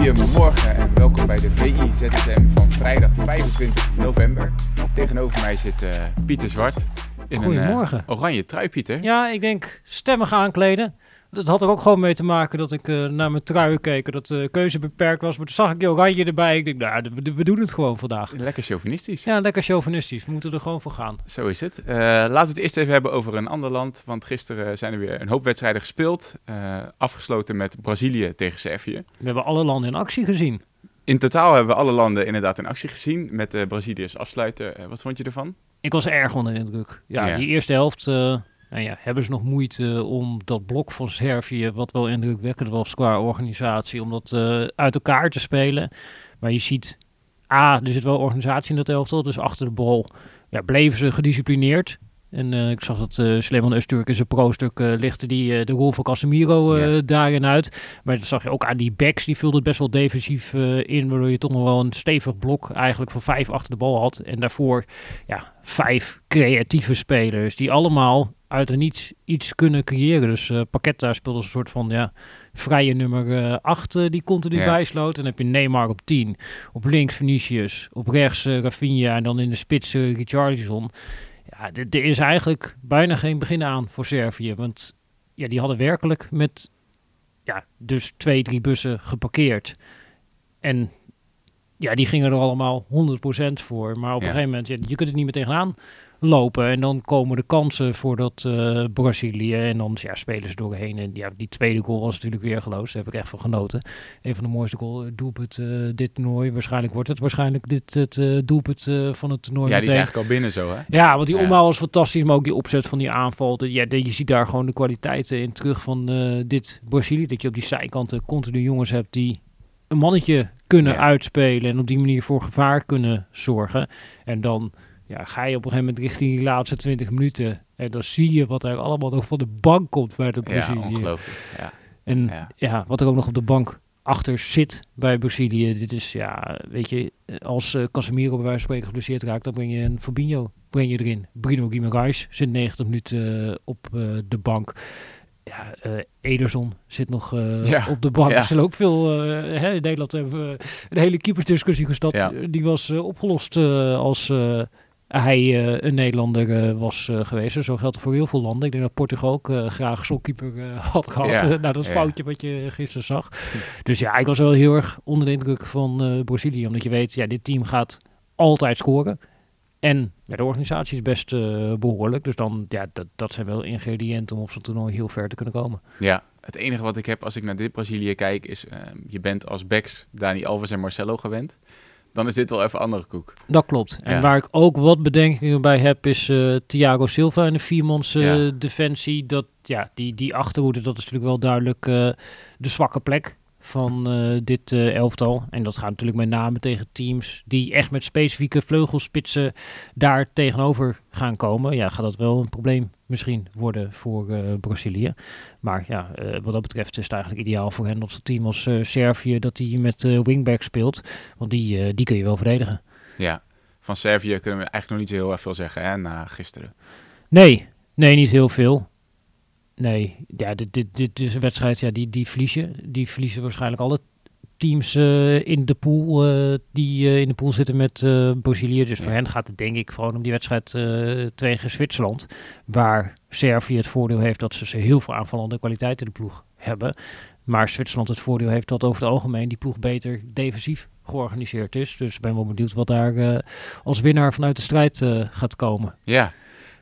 Goedemorgen en welkom bij de VI ZSM van vrijdag 25 november. Tegenover mij zit uh, Pieter Zwart. In Goedemorgen. Een, uh, oranje trui, Pieter. Ja, ik denk stemmig aankleden. Dat had er ook gewoon mee te maken dat ik uh, naar mijn trui keek. Dat de keuze beperkt was. Maar toen zag ik die oranje erbij. Ik denk, nou, we, we, doen het gewoon vandaag. Lekker chauvinistisch. Ja, lekker chauvinistisch. We moeten er gewoon voor gaan. Zo is het. Uh, laten we het eerst even hebben over een ander land. Want gisteren zijn er weer een hoop wedstrijden gespeeld. Uh, afgesloten met Brazilië tegen Servië. We hebben alle landen in actie gezien. In totaal hebben we alle landen inderdaad in actie gezien. Met uh, Brazilië als afsluiter. wat vond je ervan? Ik was erg onder de indruk. Ja, ja. die eerste helft nou ja, hebben ze nog moeite om dat blok van Servië, wat wel indrukwekkend was qua organisatie, om dat uh, uit elkaar te spelen. Maar je ziet, A, er zit wel organisatie in dat elftal, dus achter de bal ja, bleven ze gedisciplineerd. En uh, ik zag dat uh, Sleeman Usturk in zijn pro-stuk uh, lichtte die de rol van Casemiro yeah. daarin uit. Maar dat zag je ook aan die backs, die vulde het best wel defensief in, waardoor je toch nog wel een stevig blok eigenlijk van vijf achter de bal had. En daarvoor ja, vijf creatieve spelers die allemaal uit er niets iets kunnen creëren. Dus uh, Paqueta speelde als een soort van ja, vrije nummer 8 uh, die continu ja. bijsloot. En dan heb je Neymar op 10. Op links Vinicius. Op rechts Rafinha. En dan in de spits Richarlison. Ja, er is eigenlijk bijna geen begin aan voor Servië. Want ja, die hadden werkelijk met ja, dus twee, drie bussen geparkeerd. En ja, die gingen er allemaal 100% voor. Maar op ja. een gegeven moment, ja, je kunt het niet meer tegenaan lopen. En dan komen de kansen voor dat uh, Brazilië. En dan ja, spelen ze doorheen. En ja, die tweede goal was natuurlijk weer geloosd. Daar heb ik echt van genoten. Een van de mooiste goal, doelpunt uh, dit toernooi. Waarschijnlijk wordt het waarschijnlijk dit het uh, doelpunt van het toernooi. Ja, die is eigenlijk al binnen zo, hè? Ja, want die ja. omhaal was fantastisch. Maar ook die opzet van die aanval. De, ja, de, je ziet daar gewoon de kwaliteiten in terug van dit Brazilië. Dat je op die zijkanten continu jongens hebt die een mannetje kunnen ja. uitspelen. En op die manier voor gevaar kunnen zorgen. En dan ja, ga je op een gegeven moment richting die laatste 20 minuten. En dan zie je wat er allemaal nog van de bank komt bij de Brazilië. Ja, ongelooflijk. Ja. En ja. ja. wat er ook nog op de bank achter zit bij Brazilië. Dit is, ja, weet je, als uh, Casemiro bij wijze van spreken geblesseerd raakt, dan breng je een Fabinho breng je erin. Bruno Guimaraes zit 90 minuten uh, op uh, de bank. Ja, Ederson zit nog ja. op de bank. Er zijn ook veel, hè, in Nederland hebben we een hele keepersdiscussie gestapt. Ja. Die was opgelost als hij uh, een Nederlander uh, was uh, geweest. Zo geldt het voor heel veel landen. Ik denk dat Portugal ook graag solkeeper had gehad. Ja, nou, dat foutje wat je gisteren zag. dus ja, ik was wel heel erg onder de indruk van Brazilië. Omdat je weet, ja, dit team gaat altijd scoren. En ja, de organisatie is best behoorlijk. Dus dan, ja, dat, dat zijn wel ingrediënten om op zo'n toernooi heel ver te kunnen komen. Ja, het enige wat ik heb als ik naar dit Brazilië kijk is... je bent als backs Dani Alves en Marcelo gewend dan is dit wel even andere koek. Dat klopt. En ja. waar ik ook wat bedenkingen bij heb, is uh, Thiago Silva in de viermans uh, ja. defensie. Dat, ja, die, die achterhoede, dat is natuurlijk wel duidelijk uh, de zwakke plek van dit elftal. En dat gaat natuurlijk met name tegen teams die echt met specifieke vleugelspitsen daar tegenover gaan komen. Ja, gaat dat wel een probleem misschien worden voor uh, Brazilië. Maar ja, wat dat betreft is het eigenlijk ideaal voor hen dat het team als Servië dat hij met wingback speelt. Want die, die kun je wel verdedigen. Ja, van Servië kunnen we eigenlijk nog niet heel erg veel zeggen hè, na gisteren. Nee, nee, niet heel veel. Nee, ja, dit, dit, dit is een wedstrijd, ja, die, die verliezen. Die verliezen waarschijnlijk alle teams uh, in de pool uh, die uh, in de pool zitten met Brazilië. Dus ja. voor hen gaat het denk ik gewoon om die wedstrijd tegen Zwitserland. Waar Servië het voordeel heeft dat ze heel veel aanvallende kwaliteit in de ploeg hebben. Maar Zwitserland het voordeel heeft dat over het algemeen die ploeg beter defensief georganiseerd is. Dus ik ben wel benieuwd wat daar als winnaar vanuit de strijd gaat komen. Ja,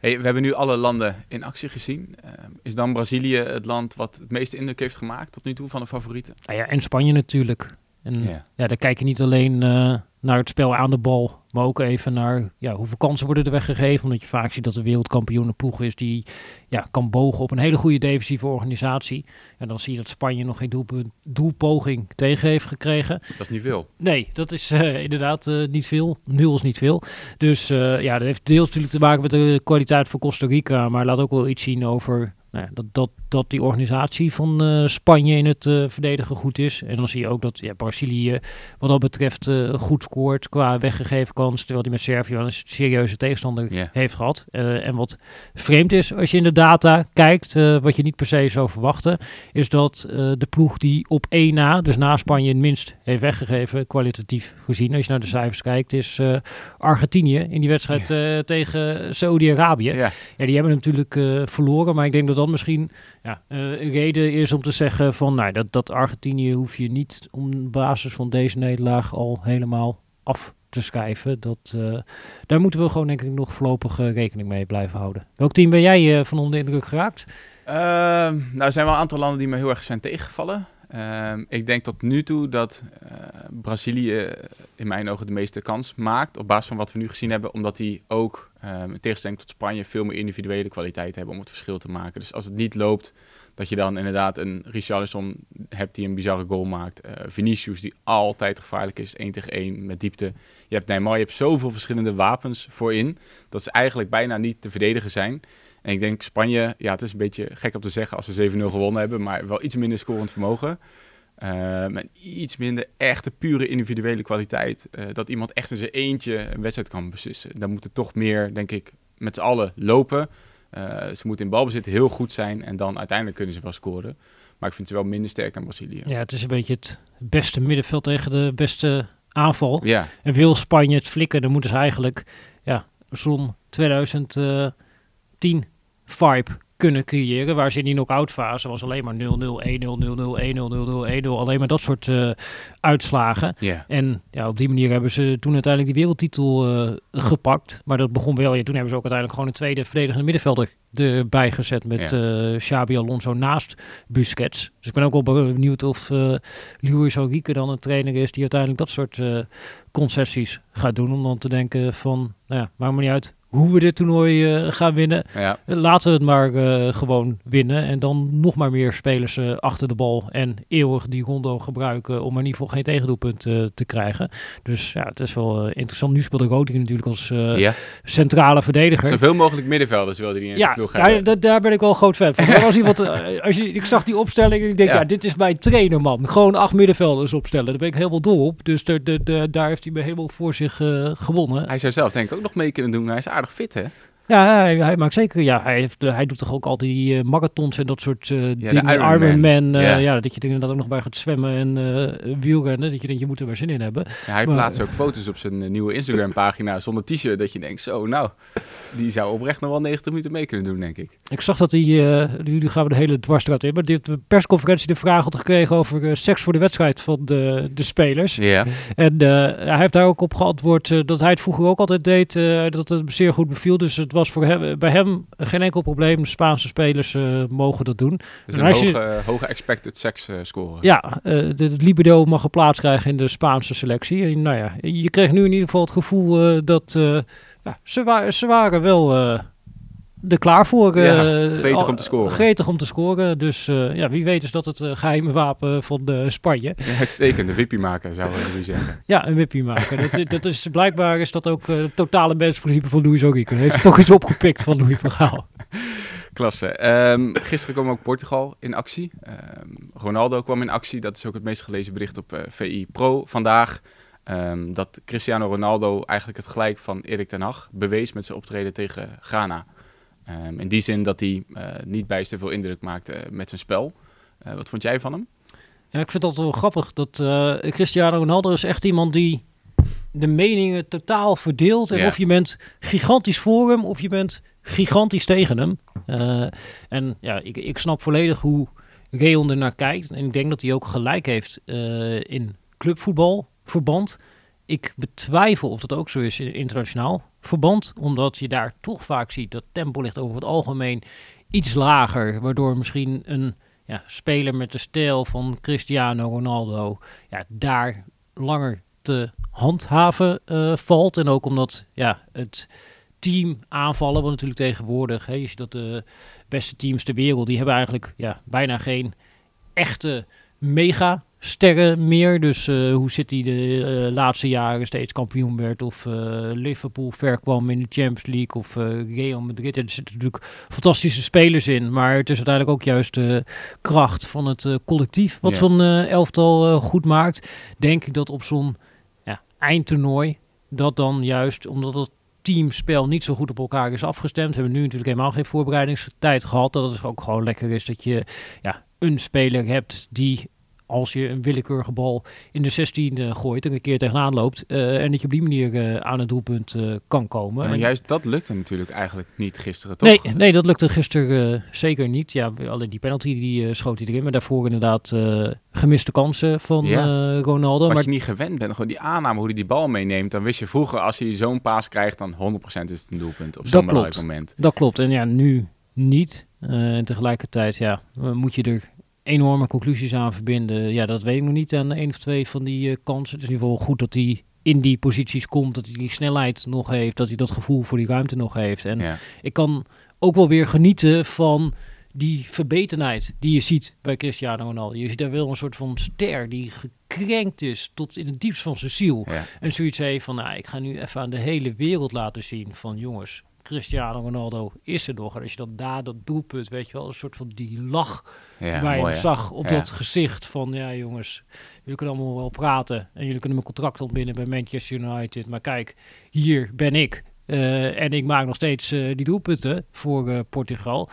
Hey, we hebben nu alle landen in actie gezien. Uh, is dan Brazilië het land wat het meeste indruk heeft gemaakt tot nu toe van de favorieten? Nou ja, en Spanje natuurlijk. En yeah. ja, daar kijk je niet alleen uh, naar het spel aan de bal, maar ook even naar ja, hoeveel kansen worden er weggegeven. Omdat je vaak ziet dat de wereldkampioen een ploeg is die ja, kan bogen op een hele goede defensieve organisatie. En dan zie je dat Spanje nog geen doelpunt, doelpoging tegen heeft gekregen. Dat is niet veel. Nee, dat is uh, inderdaad uh, niet veel. Nul is niet veel. Dus ja, dat heeft deels natuurlijk te maken met de kwaliteit van Costa Rica. Maar laat ook wel iets zien over nou ja, dat, dat, dat die organisatie van uh, Spanje in het uh, verdedigen goed is. En dan zie je ook dat ja, Brazilië wat dat betreft uh, goed scoort qua weggegeven kans. Terwijl die met Servië een serieuze tegenstander yeah. heeft gehad. en wat vreemd is als je in de data kijkt, wat je niet per se zou verwachten, is dat de ploeg die op één na, dus na Spanje, het minst heeft weggegeven, kwalitatief gezien, als je naar de cijfers kijkt, is Argentinië in die wedstrijd yeah. tegen Saudi-Arabië. Yeah. Ja, die hebben natuurlijk verloren, maar ik denk dat dat misschien ja, uh, een reden is om te zeggen van nou, dat, dat Argentinië hoef je niet om basis van deze nederlaag al helemaal af te schrijven. Dat, uh, daar moeten we gewoon denk ik nog voorlopig uh, rekening mee blijven houden. Welk team ben jij van onder de indruk geraakt? Ehm, nou, er zijn wel een aantal landen die me heel erg zijn tegengevallen. Ehm, ik denk tot nu toe dat Brazilië in mijn ogen de meeste kans maakt. Op basis van wat we nu gezien hebben. Omdat die ook um, in tegenstelling tot Spanje veel meer individuele kwaliteit hebben om het verschil te maken. Dus als het niet loopt, dat je dan inderdaad een Richarlison hebt die een bizarre goal maakt. Uh, Vinicius die altijd gevaarlijk is, 1 tegen 1 met diepte. Je hebt Neymar, je hebt zoveel verschillende wapens voorin. Dat ze eigenlijk bijna niet te verdedigen zijn. En ik denk Spanje, ja het is een beetje gek om te zeggen als ze 7-0 gewonnen hebben, maar wel iets minder scorend vermogen. Uh, met iets minder echte, pure individuele kwaliteit. Uh, dat iemand echt in zijn eentje een wedstrijd kan beslissen. Dan moet het toch meer, denk ik, met z'n allen lopen. Uh, ze moeten in balbezit heel goed zijn en dan uiteindelijk kunnen ze wel scoren. Maar ik vind ze wel minder sterk dan Brazilië. Ja, het is een beetje het beste middenveld tegen de beste aanval. Ja. En wil Spanje het flikken, dan moeten ze eigenlijk ja, zo'n 2010 vibe kunnen creëren. Waar ze in die knock-out fase was alleen maar 0-0, 1-0, 0-0, 1-0, 0-0, 1-0. Alleen maar dat soort uh, uitslagen. Yeah. En ja, op die manier hebben ze toen uiteindelijk die wereldtitel uh, gepakt. Maar dat begon wel. Ja, toen hebben ze ook uiteindelijk gewoon een tweede verdedigende middenvelder erbij gezet met uh, Xabi Alonso naast Busquets. Dus ik ben ook wel benieuwd of uh, Luis Enrique dan een trainer is die uiteindelijk dat soort concessies gaat doen. Om dan te denken van, nou ja, maakt me niet uit hoe we dit toernooi uh, gaan winnen. Ja. Laten we het maar uh, gewoon winnen. En dan nog maar meer spelers uh, achter de bal. En eeuwig die rondo gebruiken om in ieder geval geen tegendoelpunt te krijgen. Dus ja, het is wel interessant. Nu speelde Rodri natuurlijk als ja. centrale verdediger. Zoveel mogelijk middenvelders wilde hij in ja, ploeg Ja, daar ben ik wel groot fan van. als iemand, als je, ik zag die opstelling en ik denk, ja. ja. dit is mijn trainer man. Gewoon acht middenvelders opstellen. Daar ben ik helemaal dol op. Dus de, de, de, daar heeft hij me helemaal voor zich gewonnen. Hij zou zelf denk ik ook nog mee kunnen doen. Hij is aardig fit, hè? Ja, hij, hij, maakt zeker. Ja, hij, heeft, hij doet toch ook al die uh, marathons en dat soort uh, ja, dingen. Ironman. Uh, ja. ja. dat je inderdaad ook nog bij gaat zwemmen en wielrennen. Dat je denkt, je moet er maar zin in hebben. Ja, hij maar, plaatst ook foto's op zijn nieuwe Instagram-pagina zonder t-shirt. Dat je denkt, zo, nou, die zou oprecht nog wel 90 minuten mee kunnen doen, denk ik. Ik zag dat hij, nu gaan we de hele dwarsstraat in, maar die heeft de persconferentie de vraag had gekregen over seks voor de wedstrijd van de, de spelers. Ja. En hij heeft daar ook op geantwoord dat hij het vroeger ook altijd deed, dat het zeer goed beviel. Dus het was voor hem, bij hem geen enkel probleem. De Spaanse spelers uh, mogen dat doen. Dus een hoge, je, hoge expected sex uh, score. Ja, de, libido mag een plaats krijgen in de Spaanse selectie. En, nou ja, je kreeg nu in ieder geval het gevoel dat ja, ze, wa ze waren wel er klaar voor. Ja, gretig om te scoren. Gretig om te scoren. Dus uh, ja, wie weet is dat het uh, geheime wapen van Spanje. Ja, uitstekende wippie maken, zou ik zeggen. Ja, een wippie maken. dat, dat is, blijkbaar is dat ook het totale mensprincipe van Louis Orique. Heeft toch iets opgepikt van Louis van Gaal. Klasse. Um, gisteren kwam ook Portugal in actie. Um, Ronaldo kwam in actie. Dat is ook het meest gelezen bericht op VI Pro vandaag. Um, dat Cristiano Ronaldo eigenlijk het gelijk van Erik ten Hag bewees met zijn optreden tegen Ghana. Um, in die zin dat hij uh, niet bijster veel indruk maakte met zijn spel. Uh, wat vond jij van hem? Ja, ik vind dat wel grappig. Dat uh, Cristiano Ronaldo is echt iemand die de meningen totaal verdeelt. En ja. of je bent gigantisch voor hem of je bent gigantisch tegen hem. en ja, ik, ik snap volledig hoe Reon er naar kijkt. En ik denk dat hij ook gelijk heeft in clubvoetbalverband. Ik betwijfel of dat ook zo is internationaal verband. Omdat je daar toch vaak ziet dat tempo ligt over het algemeen iets lager. Waardoor misschien een ja, speler met de stijl van Cristiano Ronaldo ja, daar langer te handhaven uh, valt. En ook omdat ja, het team aanvallen, wat natuurlijk tegenwoordig, hè, ziet dat de beste teams ter wereld, die hebben eigenlijk ja, bijna geen echte mega sterren meer. Dus hoe zit hij de laatste jaren steeds kampioen werd. Of Liverpool ver kwam in de Champions League. Of Real Madrid. Er zitten natuurlijk fantastische spelers in. Maar het is uiteindelijk ook juist de kracht van het collectief. Wat zo'n elftal goed maakt. Denk ik dat op zo'n ja, eindtoernooi. Dat dan juist, omdat het teamspel niet zo goed op elkaar is afgestemd. We hebben nu natuurlijk helemaal geen voorbereidingstijd gehad. Dat het ook gewoon lekker is dat je ja, een speler hebt die als je een willekeurige bal in de 16 uh, gooit en een keer tegenaan loopt uh, en dat je op die manier uh, aan het doelpunt kan komen. maar juist dat lukte natuurlijk eigenlijk niet gisteren, toch? Nee, nee dat lukte gisteren zeker niet. Ja, alleen die penalty die schoot hij erin, maar daarvoor inderdaad gemiste kansen van ja. Ronaldo. Als maar je niet gewend bent, gewoon die aanname hoe hij die bal meeneemt, dan wist je vroeger als hij zo'n paas krijgt, dan 100% is het een doelpunt op zo'n belangrijk moment. Dat klopt, en ja, nu niet. en tegelijkertijd, ja, moet je er enorme conclusies aan verbinden. Ja, dat weet ik nog niet aan één of twee van die uh, kansen. Het is in ieder geval goed dat hij in die posities komt, dat hij die snelheid nog heeft, dat hij dat gevoel voor die ruimte nog heeft. En ik kan ook wel weer genieten van die verbetenheid die je ziet bij Cristiano Ronaldo. Je ziet daar wel een soort van ster die gekrenkt is tot in het diepst van zijn ziel. En zoiets heeft van, nou, ik ga nu even aan de hele wereld laten zien van jongens, Cristiano Ronaldo is er nog. En als je dan daar dat doelpunt, weet je wel, een soort van die lach ja, waar je zag op dat gezicht van, ja jongens, jullie kunnen allemaal wel praten en jullie kunnen mijn contract ontbinden bij Manchester United. Maar kijk, hier ben ik uh, en ik maak nog steeds uh, die doelpunten voor uh, Portugal.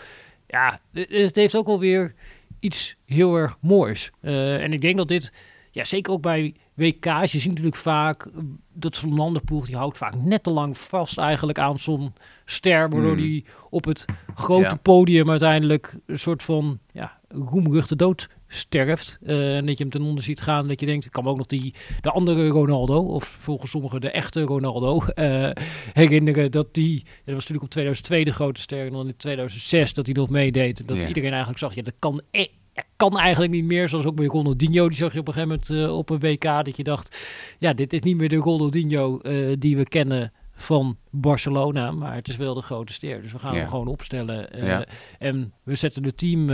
Ja, het heeft ook alweer iets heel erg moois. en ik denk dat dit, ja, zeker ook bij WK's, je ziet natuurlijk vaak dat zo'n landenploeg, die houdt vaak net te lang vast eigenlijk aan zo'n ster, waardoor die hmm. op het grote podium uiteindelijk een soort van ja, roemruchte dood sterft. Uh, en dat je hem ten onder ziet gaan. Dat je denkt, ik kan ook nog die, de andere Ronaldo, of volgens sommigen de echte Ronaldo, uh, herinneren. Dat die, dat was natuurlijk op 2002 de grote ster. En dan in 2006 dat hij nog meedeed. Dat iedereen eigenlijk zag, ja, dat kan, e kan eigenlijk niet meer. Zoals ook bij Ronaldinho, die zag je op een gegeven moment uh, op een WK. Dat je dacht, ja, dit is niet meer de Ronaldinho die we kennen van Barcelona, maar het is wel de grote ster. Dus we gaan hem gewoon opstellen. Uh, En we zetten het team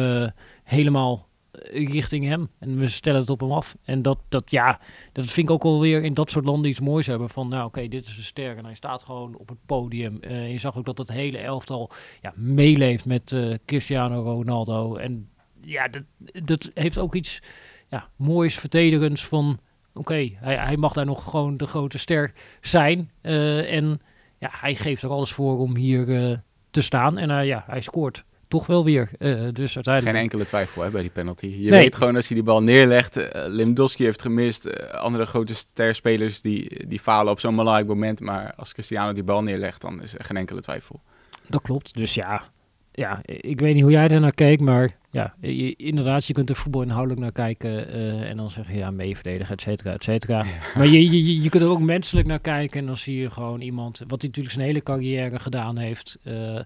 helemaal richting hem. En we stellen het op hem af. En dat, dat, ja, dat vind ik ook alweer in dat soort landen iets moois hebben. Van nou oké, dit is een ster. En hij staat gewoon op het podium. Uh, je zag ook dat het hele elftal ja, meeleeft met Cristiano Ronaldo. En ja, dat, dat heeft ook iets ja, moois, vertederends van oké, hij, hij, mag daar nog gewoon de grote ster zijn. Uh, en ja, hij geeft er alles voor om hier uh, te staan. En uh, ja, hij scoort toch wel weer. dus uiteindelijk... Geen enkele twijfel hè, bij die penalty. Je nee. weet gewoon als hij die bal neerlegt. Uh, Limdowski heeft gemist. andere grote sterspelers die, die falen op zo'n belangrijk moment. Maar als Cristiano die bal neerlegt, dan is er geen enkele twijfel. Dat klopt. Dus ja, ja, ik weet niet hoe jij er naar kijkt, maar ja, inderdaad, je kunt er voetbal inhoudelijk naar kijken uh, en dan zeg je ja, mee verdedigen, et cetera, et cetera. Maar je, je, je kunt er ook menselijk naar kijken en dan zie je gewoon iemand, wat hij natuurlijk zijn hele carrière gedaan heeft, uh,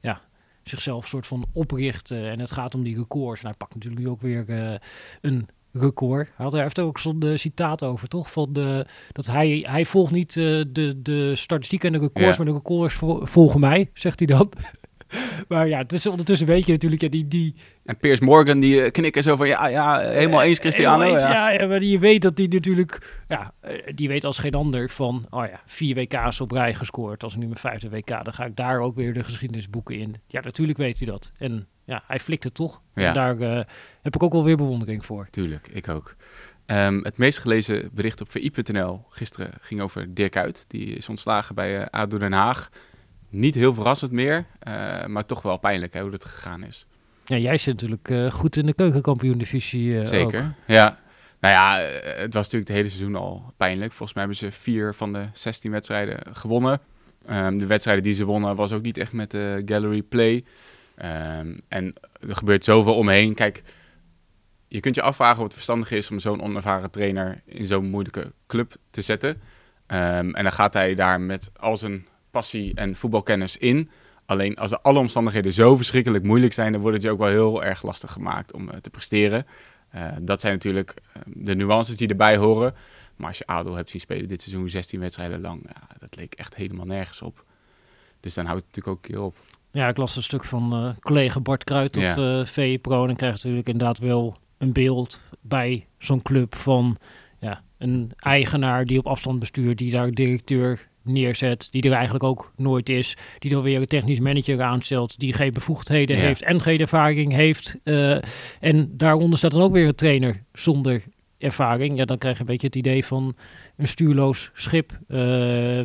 ja, zichzelf soort van oprichten en het gaat om die records. En hij pakt natuurlijk nu ook weer uh, een record. Hij had er heeft ook zo'n citaat over, toch? Van de, dat hij, hij volgt niet de, de statistieken en de records, maar de records volgen mij, zegt hij dan. maar ja, het is ondertussen weet je natuurlijk, ja, die, die... En Piers Morgan, die eh, knikken zo van, ja, ja, helemaal eens Cristiano. Eens, ja. ja, maar je weet dat die natuurlijk, ja, eh, die weet als geen ander van, oh ja, vier WK's op rij gescoord. Als nu mijn vijfde WK, dan ga ik daar ook weer de geschiedenisboeken in. Ja, natuurlijk weet hij dat. En ja, hij flikt het toch. Ja. En daar uh, heb ik ook wel weer bewondering voor. Tuurlijk, ik ook. Um, het meest gelezen bericht op VI.nl gisteren ging over Dirk Uit. Die is ontslagen bij uh, ADO Den Haag niet heel verrassend meer, uh, maar toch wel pijnlijk hè, hoe het gegaan is. Ja, jij zit natuurlijk uh, goed in de keukenkampioen-divisie. Uh, Zeker, ook. ja. Nou ja, het was natuurlijk het hele seizoen al pijnlijk. Volgens mij hebben ze vier van de 16 wedstrijden gewonnen. Um, de wedstrijden die ze wonnen was ook niet echt met de gallery play. Um, en er gebeurt zoveel omheen. Kijk, je kunt je afvragen het verstandig is om zo'n onervaren trainer in zo'n moeilijke club te zetten. Um, en dan gaat hij daar met al zijn passie en voetbalkennis in. Alleen als de alle omstandigheden zo verschrikkelijk moeilijk zijn, dan wordt het je ook wel heel erg lastig gemaakt om uh, te presteren. Uh, dat zijn natuurlijk uh, de nuances die erbij horen. Maar als je ADO hebt zien spelen dit seizoen 16 wedstrijden lang, ja, dat leek echt helemaal nergens op. Dus dan houdt het natuurlijk ook een keer op. Ja, ik las een stuk van collega Bart Kruid op ja. VE Pro. En krijgt natuurlijk inderdaad wel een beeld bij zo'n club van ja, een eigenaar die op afstand bestuurt, die daar directeur neerzet, die er eigenlijk ook nooit is, die dan weer een technisch manager aanstelt, die geen bevoegdheden heeft en geen ervaring heeft. Uh, en daaronder staat dan ook weer een trainer zonder ervaring. Ja, dan krijg je een beetje het idee van een stuurloos schip, uh,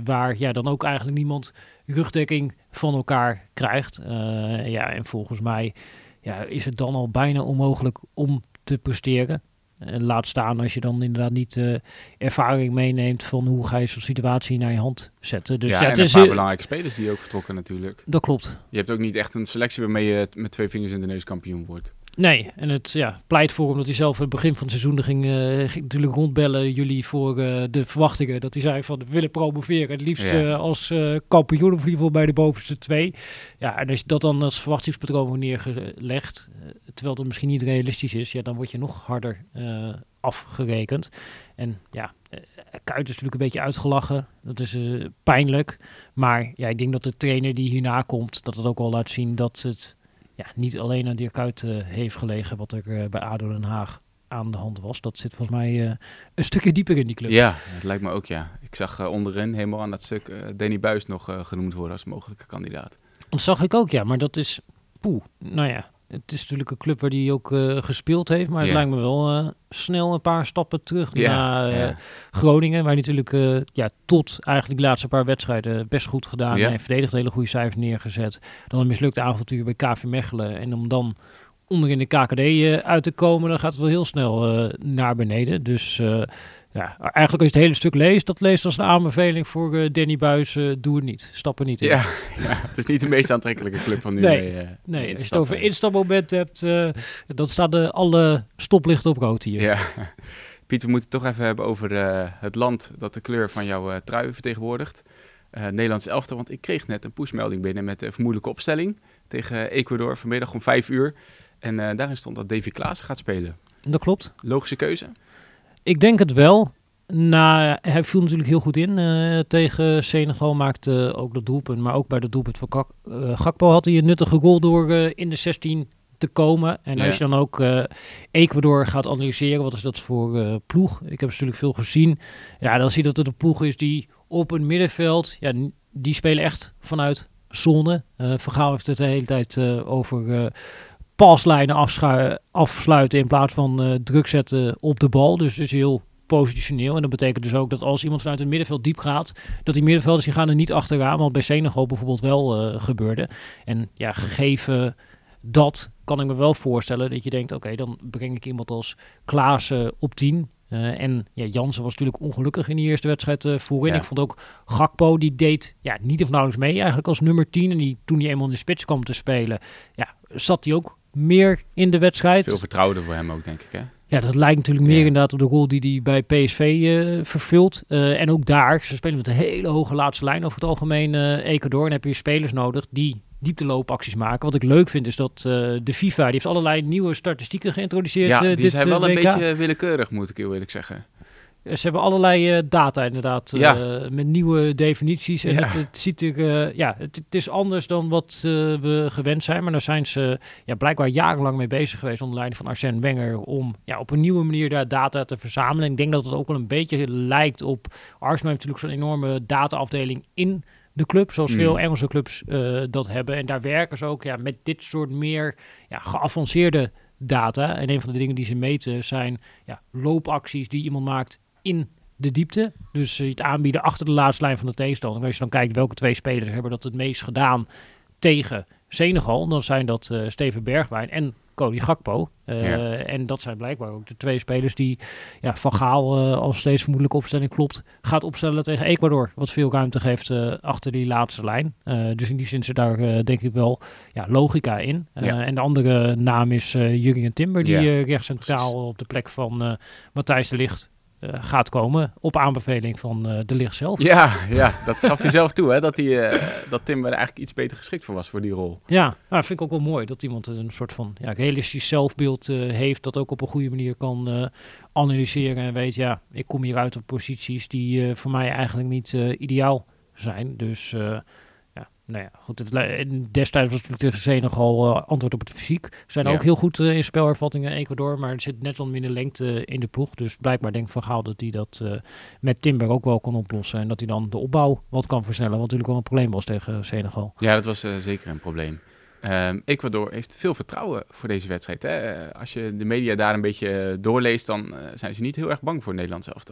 waar ja, dan ook eigenlijk niemand rugdekking van elkaar krijgt. Uh, ja, en volgens mij ja, is het dan al bijna onmogelijk om te presteren. En laat staan als je dan inderdaad niet uh, ervaring meeneemt van hoe ga je zo'n situatie naar je hand zetten. Dus ja, ja en het een paar belangrijke spelers die ook vertrokken natuurlijk. Dat klopt. Je hebt ook niet echt een selectie waarmee je met twee vingers in de neus kampioen wordt. Nee, en het ja, pleit voor omdat hij zelf het begin van het seizoen ging, uh, ging natuurlijk rondbellen jullie voor uh, de verwachtingen. Dat hij zei van we willen promoveren. Het liefst ja. uh, als kampioen of in ieder geval bij de bovenste twee. Ja, en als je dat dan als verwachtingspatroon wordt neergelegd, terwijl dat misschien niet realistisch is, ja, dan word je nog harder afgerekend. En ja, Kuit is natuurlijk een beetje uitgelachen. Dat is pijnlijk. Maar ja, ik denk dat de trainer die hierna komt, dat het ook al laat zien dat het ja, niet alleen aan Dirk Kuyt uh, heeft gelegen wat er uh, bij ADO Den Haag aan de hand was. Dat zit volgens mij uh, een stukje dieper in die club. Ja, het lijkt me ook ja. Ik zag onderin helemaal aan dat stuk Danny Buis nog genoemd worden als mogelijke kandidaat. Dat zag ik ook, ja. Maar dat is, poeh, nou ja. Het is natuurlijk een club waar hij ook uh, gespeeld heeft. Maar het lijkt me wel uh, snel een paar stappen terug naar uh, ja. Groningen. Waar hij natuurlijk ja, tot eigenlijk de laatste paar wedstrijden best goed gedaan. En verdedigd hele goede cijfers neergezet. Dan een mislukte avontuur bij KV Mechelen. En om dan onder in de KKD uit te komen, dan gaat het wel heel snel naar beneden. Dus ja, eigenlijk als je het hele stuk leest, dat leest als een aanbeveling voor uh, Danny Buis, uh, doe het niet, stap er niet in. Ja, ja, het is niet de meest aantrekkelijke club van nu nee, mee, uh, nee, als je het over instapmoment hebt, dan staan de, alle stoplichten op rood hier. Ja, Piet, we moeten het toch even hebben over het land dat de kleur van jouw trui vertegenwoordigt. Nederlands elftal, want ik kreeg net een pushmelding binnen met de vermoedelijke opstelling tegen Ecuador vanmiddag om vijf uur. En daarin stond dat Davy Klaas gaat spelen. Dat klopt. Logische keuze? Ik denk het wel. Nou, hij viel natuurlijk heel goed in uh, tegen Senegal, maakte ook dat doelpunt. Maar ook bij dat doelpunt van Kak, uh, Gakpo had hij een nuttige goal door uh, in de 16 te komen. En Ja. als je dan ook Ecuador gaat analyseren, wat is dat voor ploeg? Ik heb natuurlijk veel gezien. Ja, dan zie je dat het een ploeg is die op een middenveld, ja, die spelen echt vanuit zone. Vergaal heeft het de hele tijd over paslijnen afsluiten in plaats van uh, druk zetten op de bal. Dus is heel positioneel. En dat betekent dus ook dat als iemand vanuit het middenveld diep gaat, dat die middenvelders die gaan er niet achteraan, wat bij Senegal bijvoorbeeld wel uh, gebeurde. En ja, gegeven dat kan ik me wel voorstellen dat je denkt, oké, okay, dan breng ik iemand als Klaassen op 10. Uh, en ja, Jansen was natuurlijk ongelukkig in die eerste wedstrijd uh, voorin. Ja. Ik vond ook Gakpo, die deed ja, niet of nauwelijks mee eigenlijk als nummer 10. En die, toen hij eenmaal in de spits kwam te spelen, ja, zat hij ook meer in de wedstrijd. Veel vertrouwder voor hem ook, denk ik, hè? Ja, dat lijkt natuurlijk meer Ja. inderdaad op de rol die hij bij PSV uh, vervult. Uh, en ook daar, ze spelen met een hele hoge laatste lijn over het algemeen uh, Ecuador. En heb je spelers nodig die diepteloopacties maken. Wat ik leuk vind is dat de FIFA, die heeft allerlei nieuwe statistieken geïntroduceerd. Ja, die dit, zijn wel een beetje willekeurig, moet ik heel eerlijk zeggen. Ze hebben allerlei uh, data inderdaad, Ja. met nieuwe definities. En Ja. het, het ziet er, uh, ja, het, het is anders dan wat we gewend zijn. Maar daar zijn ze ja, blijkbaar jarenlang mee bezig geweest onder leiding van Arsène Wenger. Om ja, op een nieuwe manier daar data te verzamelen. En ik denk dat het ook wel een beetje lijkt op... Arsenal heeft natuurlijk zo'n enorme dataafdeling in de club, zoals Mm. veel Engelse clubs uh, dat hebben. En daar werken ze ook ja, met dit soort meer ja, geavanceerde data. En een van de dingen die ze meten zijn ja, loopacties die iemand maakt in de diepte. Dus uh, het aanbieden achter de laatste lijn van de tegenstander. Als je dan kijkt welke twee spelers hebben dat het meest gedaan tegen Senegal, dan zijn dat uh, Steven Bergwijn en Cody Gakpo. Uh, Ja. En dat zijn blijkbaar ook de twee spelers die ja, Van Gaal, uh, als deze vermoedelijke opstelling klopt, gaat opstellen tegen Ecuador. Wat veel ruimte geeft achter die laatste lijn. Dus in die zin zit daar denk ik wel ja, logica in. Ja. En de andere naam is Jurgen Timber, die Ja, recht centraal op de plek van Matthijs de Ligt uh, gaat komen. Op aanbeveling van uh, de Ligt zelf. Ja, ja, dat gaf hij zelf toe, hè? Dat, hij, uh, dat Tim er eigenlijk iets beter geschikt voor was voor die rol. Ja, nou, vind ik ook wel mooi dat iemand een soort van ja, realistisch zelfbeeld heeft. Dat ook op een goede manier kan analyseren en weet, ja, ik kom hier uit op posities die voor mij eigenlijk niet ideaal zijn. Dus ja, nou ja, goed. Het, destijds was het tegen Senegal uh, antwoord op het fysiek. Ze zijn ook heel goed uh, in spelervattingen Ecuador, maar er zit net wat minder lengte in de ploeg. Dus blijkbaar denk ik van Gaal dat hij dat uh, met Timber ook wel kon oplossen. En dat hij dan de opbouw wat kan versnellen, wat natuurlijk wel een probleem was tegen Senegal. Ja, dat was zeker een probleem. Um, Ecuador heeft veel vertrouwen voor deze wedstrijd. Hè? Als je de media daar een beetje doorleest, dan zijn ze niet heel erg bang voor Nederland zelf.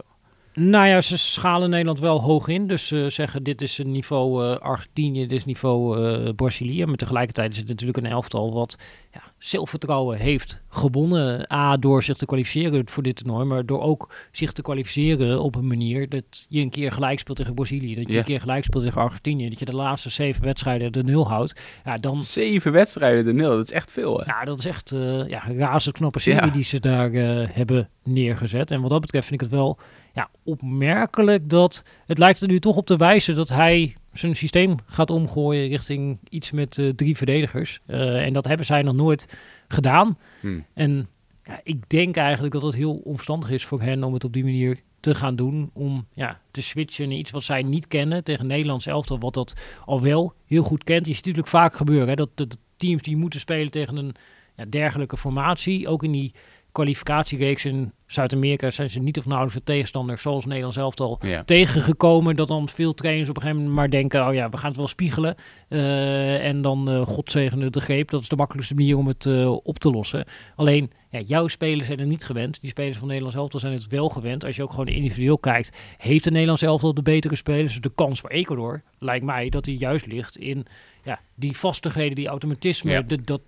Nou ja, ze schalen Nederland wel hoog in. Dus ze zeggen dit is een niveau uh, Argentinië, dit is niveau uh, Brazilië. Maar tegelijkertijd is het natuurlijk een elftal wat ja, zelfvertrouwen heeft gewonnen. A, door zich te kwalificeren voor dit toernooi. Maar door ook zich te kwalificeren op een manier dat je een keer gelijk speelt tegen Brazilië. Dat je een keer gelijk speelt tegen Argentinië. Dat je de laatste zeven wedstrijden de nul houdt. Ja, dan... Zeven wedstrijden de nul, dat is echt veel. Hè? Ja, dat is echt uh, ja, een razend knappe serie die ze daar hebben neergezet. En wat dat betreft vind ik het wel ja, opmerkelijk dat het lijkt er nu toch op te wijzen dat hij zijn systeem gaat omgooien richting iets met uh, drie verdedigers. Uh, en dat hebben zij nog nooit gedaan. Hmm. En ja, ik denk eigenlijk dat het heel onverstandig is voor hen om het op die manier te gaan doen. Om ja, te switchen naar iets wat zij niet kennen tegen Nederlands elftal, wat dat al wel heel goed kent. Je ziet natuurlijk vaak gebeuren hè, dat de teams die moeten spelen tegen een ja, dergelijke formatie, ook in die kwalificatiereeks in Zuid-Amerika zijn ze niet of nauwelijks de tegenstander zoals Nederland zelf al tegengekomen. Dat dan veel trainers op een gegeven moment maar denken, oh ja, we gaan het wel spiegelen. Uh, en dan uh, godzegende de greep. Dat is de makkelijkste manier om het uh, op te lossen. Alleen, ja, jouw spelers zijn er niet gewend. Die spelers van Nederlands elftal zijn het wel gewend. Als je ook gewoon individueel kijkt, heeft de Nederlands elftal de betere spelers. Dus de kans voor Ecuador, lijkt mij, dat die juist ligt in ja, die vastigheden, die automatisme, ja. de, dat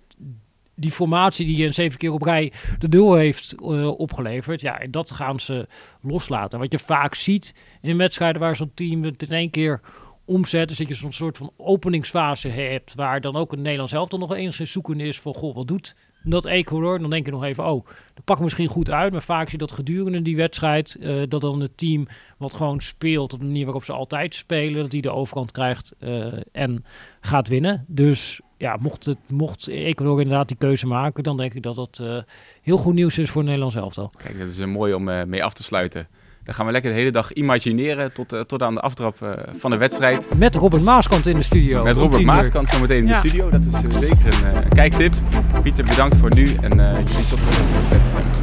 die formatie die je een zeven keer op rij de nul heeft uh, opgeleverd, ja, en dat gaan ze loslaten. Wat je vaak ziet in wedstrijden waar zo'n team het in één keer omzet, is dat je zo'n soort van openingsfase hebt, waar dan ook een Nederlands elftal nog eens zoeken is van, goh, wat doet dat Ecuador? Dan denk je nog even, oh, dat pakt misschien goed uit, maar vaak zie je dat gedurende die wedstrijd, uh, dat dan het team wat gewoon speelt op de manier waarop ze altijd spelen, dat die de overkant krijgt uh, en gaat winnen. Dus ja, mocht, het, mocht Ecuador inderdaad die keuze maken, dan denk ik dat dat eh, heel goed nieuws is voor Nederland zelf al. Kijk, dat is eh, mooi om eh, mee af te sluiten. Dan gaan we lekker de hele dag imagineren tot, tot aan de aftrap van de wedstrijd. Met Robert Maaskant in de studio. Met Robert Maaskant zometeen in de studio. Dat is zeker een, kijktip. Pieter, bedankt voor nu en jullie tot de volgende wedstrijd.